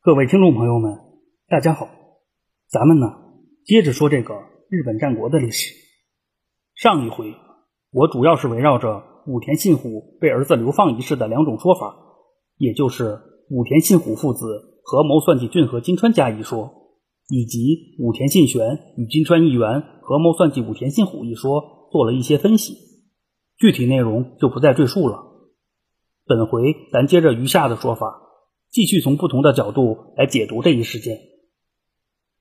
各位听众朋友们，大家好，咱们呢接着说这个日本战国的历史。上一回我主要是围绕着武田信虎被儿子流放一事的两种说法，也就是武田信虎父子合谋算计骏河金川家一说，以及武田信玄与金川议员合谋算计武田信虎一说，做了一些分析。具体内容就不再赘述了。本回咱接着余下的说法。继续从不同的角度来解读这一事件。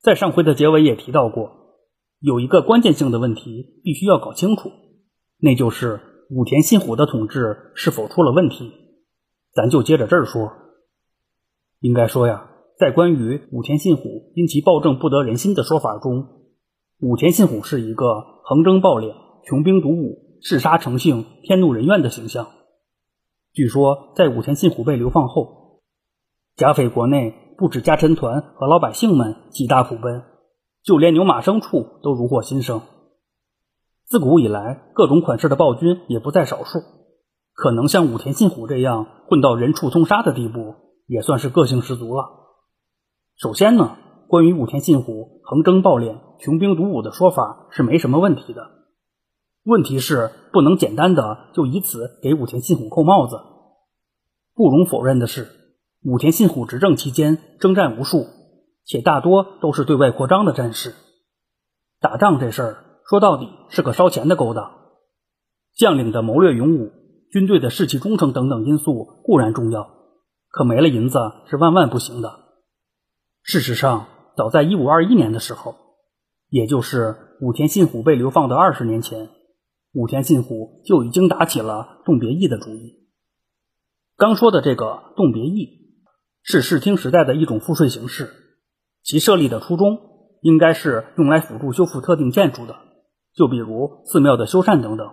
在上回的结尾也提到过，有一个关键性的问题必须要搞清楚，那就是武田信虎的统治是否出了问题。咱就接着这儿说。应该说呀，在关于武田信虎因其暴政不得人心的说法中，武田信虎是一个横征暴敛、穷兵黩武、嗜杀成性、天怒人怨的形象。据说，在武田信虎被流放后，甲斐国内不止家臣团和老百姓们喜大普奔，就连牛马牲畜都如获新生。自古以来，各种款式的暴君也不在少数，可能像武田信虎这样混到人畜通杀的地步，也算是个性十足了。首先呢，关于武田信虎横征暴敛、穷兵黩武的说法是没什么问题的，问题是不能简单的就以此给武田信虎扣帽子。不容否认的是。武田信虎执政期间，征战无数，且大多都是对外扩张的战事。打仗这事儿说到底是个烧钱的勾当，将领的谋略勇武、军队的士气忠诚等等因素固然重要，可没了银子是万万不行的。事实上，早在一五二一年的时候，也就是武田信虎被流放的二十年前，武田信虎就已经打起了动别义的主意。刚说的这个动别义。是视听时代的一种赋税形式，其设立的初衷应该是用来辅助修复特定建筑的，就比如寺庙的修缮等等。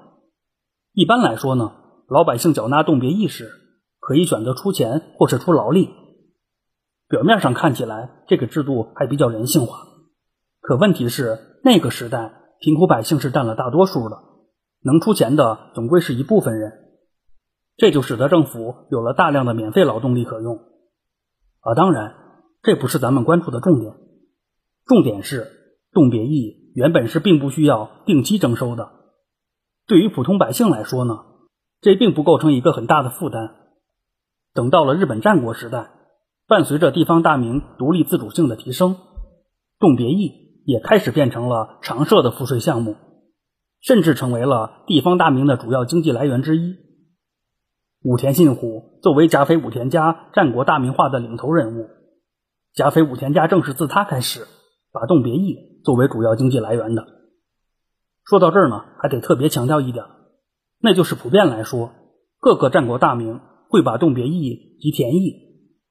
一般来说呢，老百姓缴纳动别役时，可以选择出钱或是出劳力。表面上看起来，这个制度还比较人性化。可问题是，那个时代贫苦百姓是占了大多数的，能出钱的总归是一部分人，这就使得政府有了大量的免费劳动力可用。啊，当然，这不是咱们关注的重点。重点是，动别役原本是并不需要定期征收的。对于普通百姓来说呢，这并不构成一个很大的负担。等到了日本战国时代，伴随着地方大名独立自主性的提升，动别役也开始变成了常设的赋税项目，甚至成为了地方大名的主要经济来源之一。武田信虎作为甲斐武田家战国大名化的领头人物，甲斐武田家正是自他开始把动别役作为主要经济来源的。说到这儿呢，还得特别强调一点，那就是普遍来说，各个战国大名会把动别役及田役，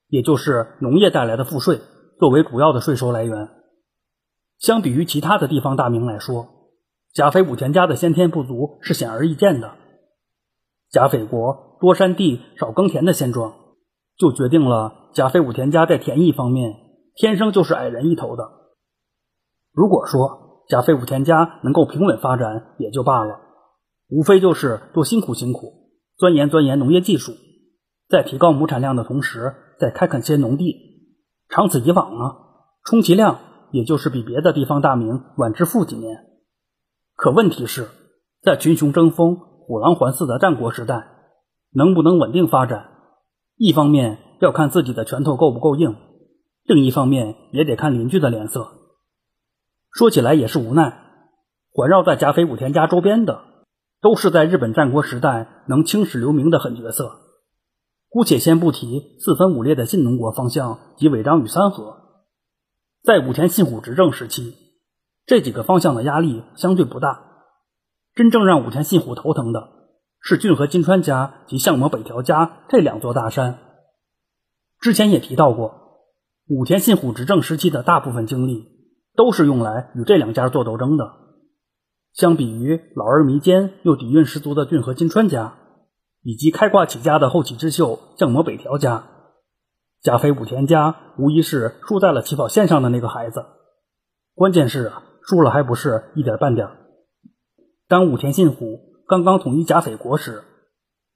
也就是农业带来的赋税，作为主要的税收来源。相比于其他的地方大名来说，甲斐武田家的先天不足是显而易见的。甲斐国。多山地少耕田的现状，就决定了甲斐武田家在田艺方面天生就是矮人一头的。如果说甲斐武田家能够平稳发展也就罢了，无非就是多辛苦辛苦，钻研钻研农业技术，在提高亩产量的同时再开垦些农地。长此以往呢，充其量也就是比别的地方大名晚致富几年。可问题是，在群雄争锋、虎狼环伺的战国时代。能不能稳定发展，一方面要看自己的拳头够不够硬，另一方面也得看邻居的脸色。说起来也是无奈，环绕在甲斐武田家周边的，都是在日本战国时代能青史留名的狠角色。姑且先不提四分五裂的信浓国方向及尾张与三河，在武田信虎执政时期，这几个方向的压力相对不大。真正让武田信虎头疼的。是骏河金川家及相模北条家这两座大山。之前也提到过，武田信虎执政时期的大部分精力都是用来与这两家做斗争的。相比于老而弥坚又底蕴十足的骏河金川家，以及开挂起家的后起之秀相模北条家，加菲武田家无疑是输在了起跑线上的那个孩子。关键是啊，输了还不是一点半点儿。当武田信虎。刚刚统一甲斐国时，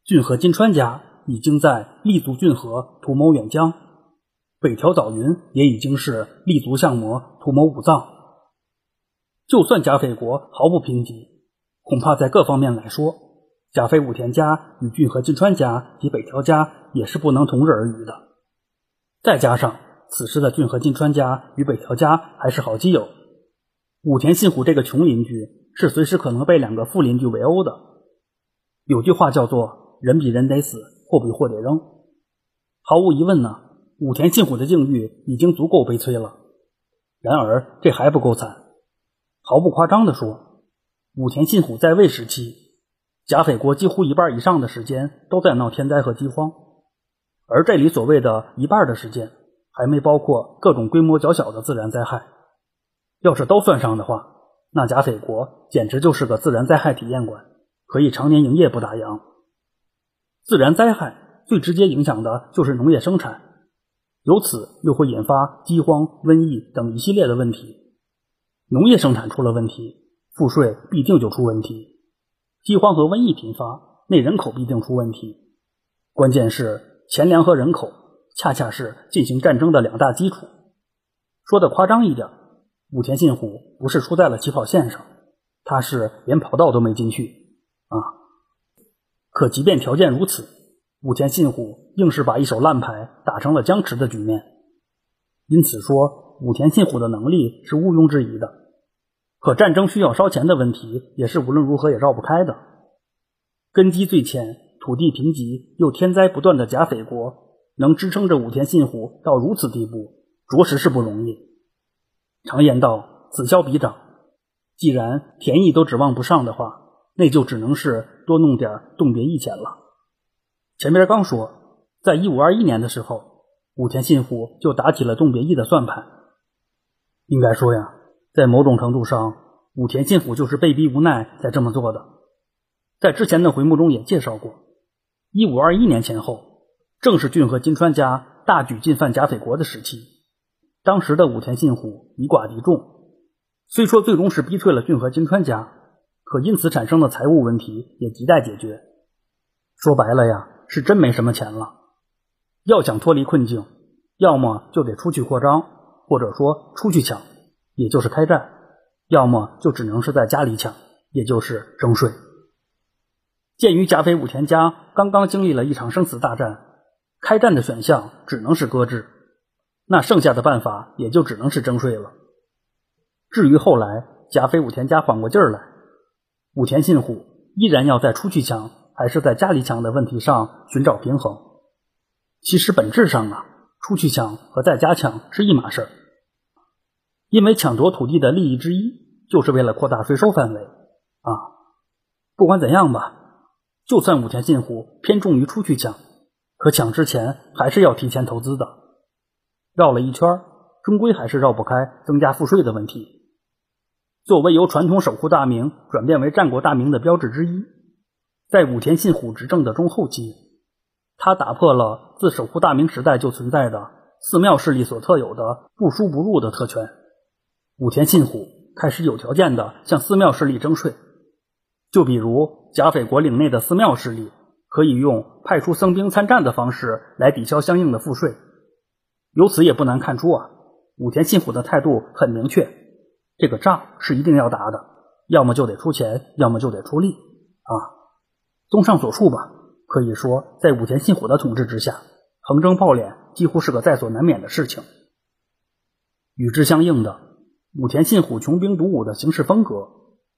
骏河金川家已经在立足骏河，图谋远江。北条早云也已经是立足相模，图谋武藏。就算甲斐国毫不平级，恐怕在各方面来说，甲斐武田家与骏河金川家及北条家也是不能同日而语的。再加上此时的骏河金川家与北条家还是好基友，武田信虎这个穷邻居是随时可能被两个富邻居围殴的。有句话叫做“人比人得死，货比货得扔”。毫无疑问呢，武田信虎的境遇已经足够悲催了。然而这还不够惨。毫不夸张地说，武田信虎在位时期，甲斐国几乎一半以上的时间都在闹天灾和饥荒，而这里所谓的一半的时间，还没包括各种规模较小的自然灾害。要是都算上的话，那甲斐国简直就是个自然灾害体验馆，可以常年营业不打烊。自然灾害最直接影响的就是农业生产，由此又会引发饥荒、瘟疫等一系列的问题。农业生产出了问题，赋税必定就出问题；饥荒和瘟疫频发，内人口必定出问题。关键是钱粮和人口恰恰是进行战争的两大基础。说的夸张一点，武田信虎不是输在了起跑线上，他是连跑道都没进去啊！可即便条件如此，武田信虎硬是把一手烂牌打成了僵持的局面。因此说。武田信虎的能力是毋庸置疑的，可战争需要烧钱的问题也是无论如何也绕不开的。根基最浅、土地贫瘠又天灾不断的甲斐国，能支撑着武田信虎到如此地步，着实是不容易。常言道，此消彼长。既然田义都指望不上的话，那就只能是多弄点动别役钱了。前边刚说，在一五二一年的时候，武田信虎就打起了动别役的算盘。应该说呀，在某种程度上，武田信虎就是被逼无奈才这么做的。在之前的回目中也介绍过，一五二一年前后，正是骏和金川家大举进犯甲斐国的时期。当时的武田信虎以寡敌众，虽说最终是逼退了骏和金川家，可因此产生的财务问题也亟待解决。说白了呀，是真没什么钱了。要想脱离困境，要么就得出去扩张。或者说出去抢，也就是开战；要么就只能是在家里抢，也就是征税。鉴于甲斐武田家刚刚经历了一场生死大战，开战的选项只能是搁置，那剩下的办法也就只能是征税了。至于后来甲斐武田家缓过劲儿来，武田信虎依然要在出去抢还是在家里抢的问题上寻找平衡。其实本质上啊。出去抢和在家抢是一码事儿，因为抢夺土地的利益之一就是为了扩大税收范围啊。不管怎样吧，就算武田信虎偏重于出去抢，可抢之前还是要提前投资的。绕了一圈，终归还是绕不开增加赋税的问题。作为由传统守护大名转变为战国大名的标志之一，在武田信虎执政的中后期。他打破了自守护大明时代就存在的寺庙势力所特有的不输不入的特权。武田信虎开始有条件的向寺庙势力征税，就比如甲斐国领内的寺庙势力可以用派出僧兵参战的方式来抵消相应的赋税。由此也不难看出啊，武田信虎的态度很明确：这个仗是一定要打的，要么就得出钱，要么就得出力啊。综上所述吧。可以说，在武田信虎的统治之下，横征暴敛几乎是个在所难免的事情。与之相应的，武田信虎穷兵黩武的行事风格，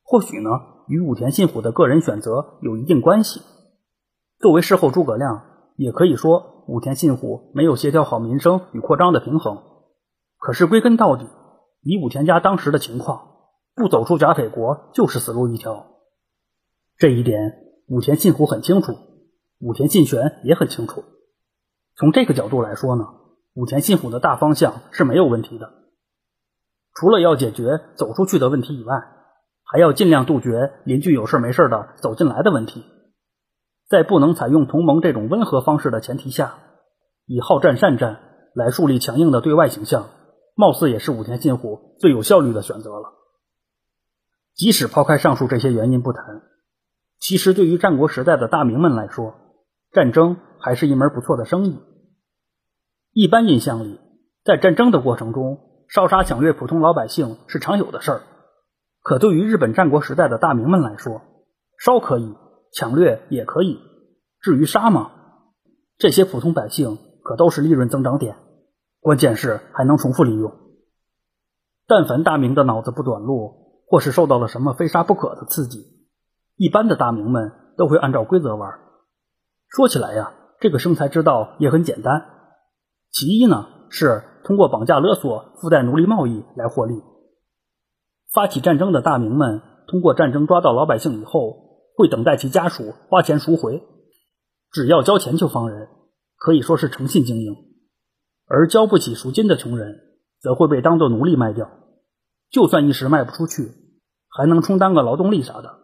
或许呢与武田信虎的个人选择有一定关系。作为事后诸葛亮，也可以说武田信虎没有协调好民生与扩张的平衡。可是归根到底，以武田家当时的情况，不走出甲斐国就是死路一条。这一点，武田信虎很清楚。武田信玄也很清楚，从这个角度来说呢，武田信虎的大方向是没有问题的。除了要解决走出去的问题以外，还要尽量杜绝邻居有事没事的走进来的问题。在不能采用同盟这种温和方式的前提下，以好战善战来树立强硬的对外形象，貌似也是武田信虎最有效率的选择了。即使抛开上述这些原因不谈，其实对于战国时代的大名们来说，战争还是一门不错的生意。一般印象里，在战争的过程中，烧杀抢掠普通老百姓是常有的事儿。可对于日本战国时代的大名们来说，烧可以，抢掠也可以，至于杀吗？这些普通百姓可都是利润增长点，关键是还能重复利用。但凡大明的脑子不短路，或是受到了什么非杀不可的刺激，一般的大明们都会按照规则玩。说起来呀，这个生财之道也很简单。其一呢，是通过绑架勒索、附带奴隶贸易来获利。发起战争的大明们，通过战争抓到老百姓以后，会等待其家属花钱赎回，只要交钱就放人，可以说是诚信经营。而交不起赎金的穷人，则会被当作奴隶卖掉，就算一时卖不出去，还能充当个劳动力啥的。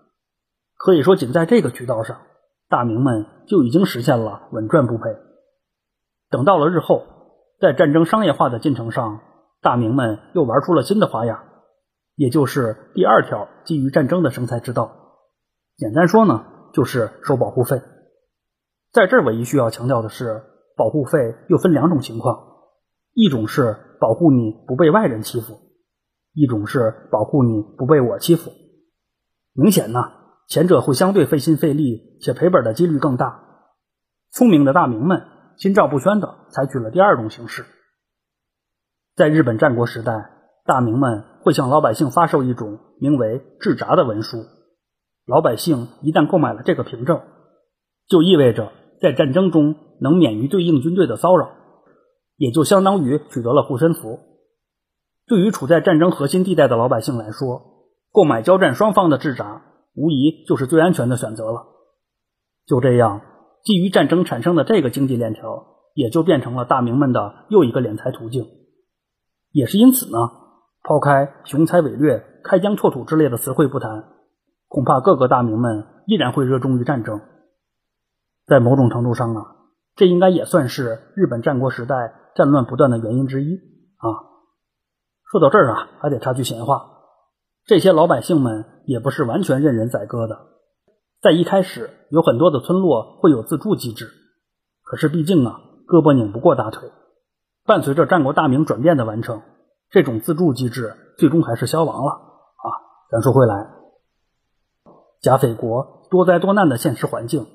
可以说，仅在这个渠道上。大明们就已经实现了稳赚不赔。等到了日后，在战争商业化的进程上，大明们又玩出了新的花样，也就是第二条基于战争的生财之道。简单说呢，就是收保护费。在这儿唯一需要强调的是，保护费又分两种情况：一种是保护你不被外人欺负，一种是保护你不被我欺负。明显呢。前者会相对费心费力，且赔本的几率更大。聪明的大明们心照不宣的采取了第二种形式。在日本战国时代，大明们会向老百姓发售一种名为制札的文书。老百姓一旦购买了这个凭证，就意味着在战争中能免于对应军队的骚扰，也就相当于取得了护身符。对于处在战争核心地带的老百姓来说，购买交战双方的制札。无疑就是最安全的选择了。就这样，基于战争产生的这个经济链条，也就变成了大明们的又一个敛财途径。也是因此呢，抛开雄才伟略、开疆拓土之类的词汇不谈，恐怕各个大明们依然会热衷于战争。在某种程度上啊，这应该也算是日本战国时代战乱不断的原因之一啊。说到这儿啊，还得插句闲话。这些老百姓们也不是完全任人宰割的，在一开始有很多的村落会有自助机制，可是毕竟啊，胳膊拧不过大腿。伴随着战国大明转变的完成，这种自助机制最终还是消亡了啊。咱说回来，甲斐国多灾多难的现实环境，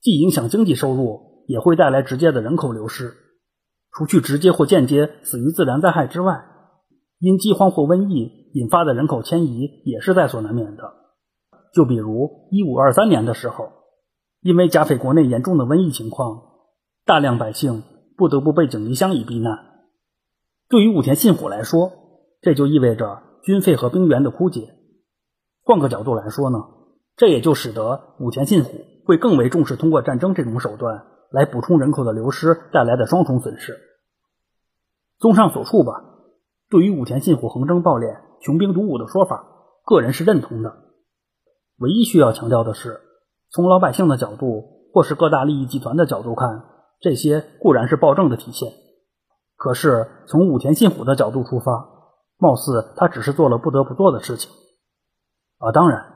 既影响经济收入，也会带来直接的人口流失。除去直接或间接死于自然灾害之外，因饥荒或瘟疫引发的人口迁移也是在所难免的。就比如一五二三年的时候，因为甲斐国内严重的瘟疫情况，大量百姓不得不背井离乡以避难。对于武田信虎来说，这就意味着军费和兵源的枯竭。换个角度来说呢，这也就使得武田信虎会更为重视通过战争这种手段来补充人口的流失带来的双重损失。综上所述吧。对于武田信虎横征暴敛、穷兵黩武的说法，个人是认同的。唯一需要强调的是，从老百姓的角度，或是各大利益集团的角度看，这些固然是暴政的体现。可是从武田信虎的角度出发，貌似他只是做了不得不做的事情。啊，当然，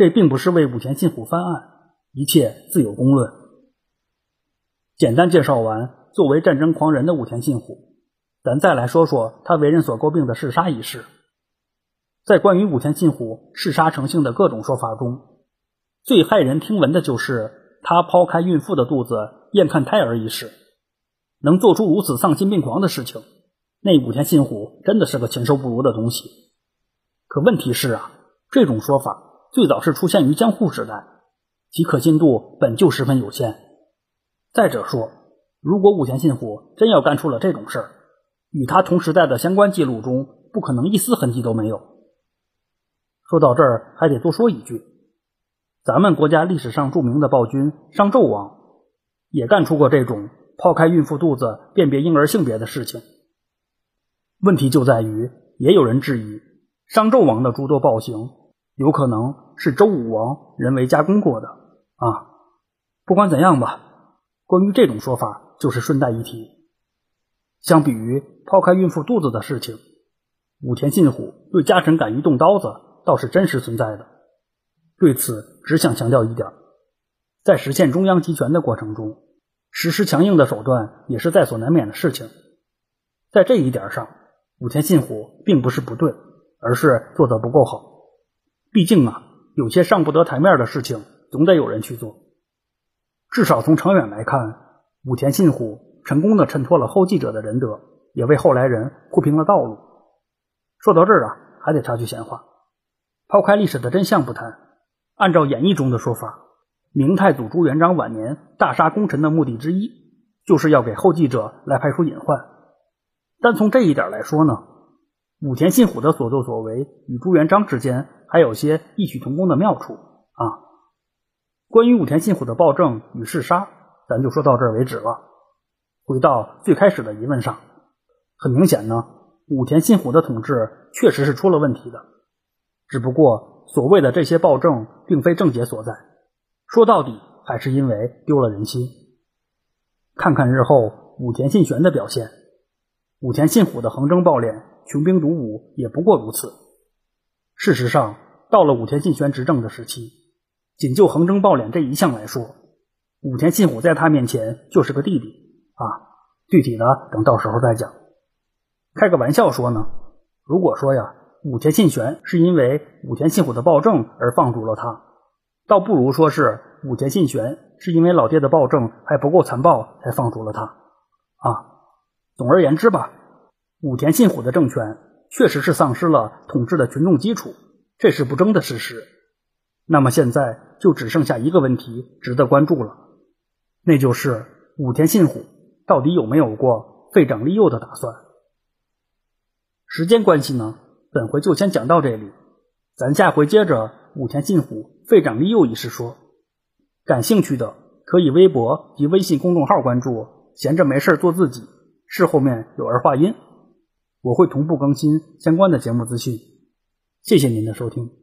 这并不是为武田信虎翻案，一切自有公论。简单介绍完作为战争狂人的武田信虎。咱再来说说他为人所诟病的嗜杀一事。在关于武田信虎嗜杀成性的各种说法中，最骇人听闻的就是他剖开孕妇的肚子验看胎儿一事。能做出如此丧心病狂的事情，那武田信虎真的是个禽兽不如的东西。可问题是啊，这种说法最早是出现于江户时代，其可信度本就十分有限。再者说，如果武田信虎真要干出了这种事儿，与他同时代的相关记录中，不可能一丝痕迹都没有。说到这儿，还得多说一句，咱们国家历史上著名的暴君商纣王，也干出过这种抛开孕妇肚子辨别婴儿性别的事情。问题就在于，也有人质疑商纣王的诸多暴行，有可能是周武王人为加工过的啊。不管怎样吧，关于这种说法，就是顺带一提。相比于抛开孕妇肚子的事情，武田信虎对家臣敢于动刀子倒是真实存在的。对此，只想强调一点：在实现中央集权的过程中，实施强硬的手段也是在所难免的事情。在这一点上，武田信虎并不是不对，而是做得不够好。毕竟啊，有些上不得台面的事情，总得有人去做。至少从长远来看，武田信虎成功的衬托了后继者的仁德，也为后来人铺平了道路。说到这儿啊，还得插句闲话：抛开历史的真相不谈，按照演义中的说法，明太祖朱元璋晚年大杀功臣的目的之一，就是要给后继者来排除隐患。单从这一点来说呢，武田信虎的所作所为与朱元璋之间还有些异曲同工的妙处啊。关于武田信虎的暴政与嗜杀，咱就说到这儿为止了。回到最开始的疑问上，很明显呢。武田信虎的统治确实是出了问题的，只不过所谓的这些暴政并非症结所在，说到底还是因为丢了人心。看看日后武田信玄的表现，武田信虎的横征暴敛、穷兵黩武也不过如此。事实上，到了武田信玄执政的时期，仅就横征暴敛这一项来说，武田信虎在他面前就是个弟弟啊。具体的等到时候再讲。开个玩笑说呢，如果说呀，武田信玄是因为武田信虎的暴政而放逐了他，倒不如说是武田信玄是因为老爹的暴政还不够残暴才放逐了他啊。总而言之吧，武田信虎的政权确实是丧失了统治的群众基础，这是不争的事实。那么现在就只剩下一个问题值得关注了，那就是武田信虎到底有没有过废长立幼的打算？时间关系呢，本回就先讲到这里，咱下回接着武田信虎废长立幼一事说。感兴趣的可以微博及微信公众号关注，闲着没事做自己，事后面有儿化音，我会同步更新相关的节目资讯。谢谢您的收听。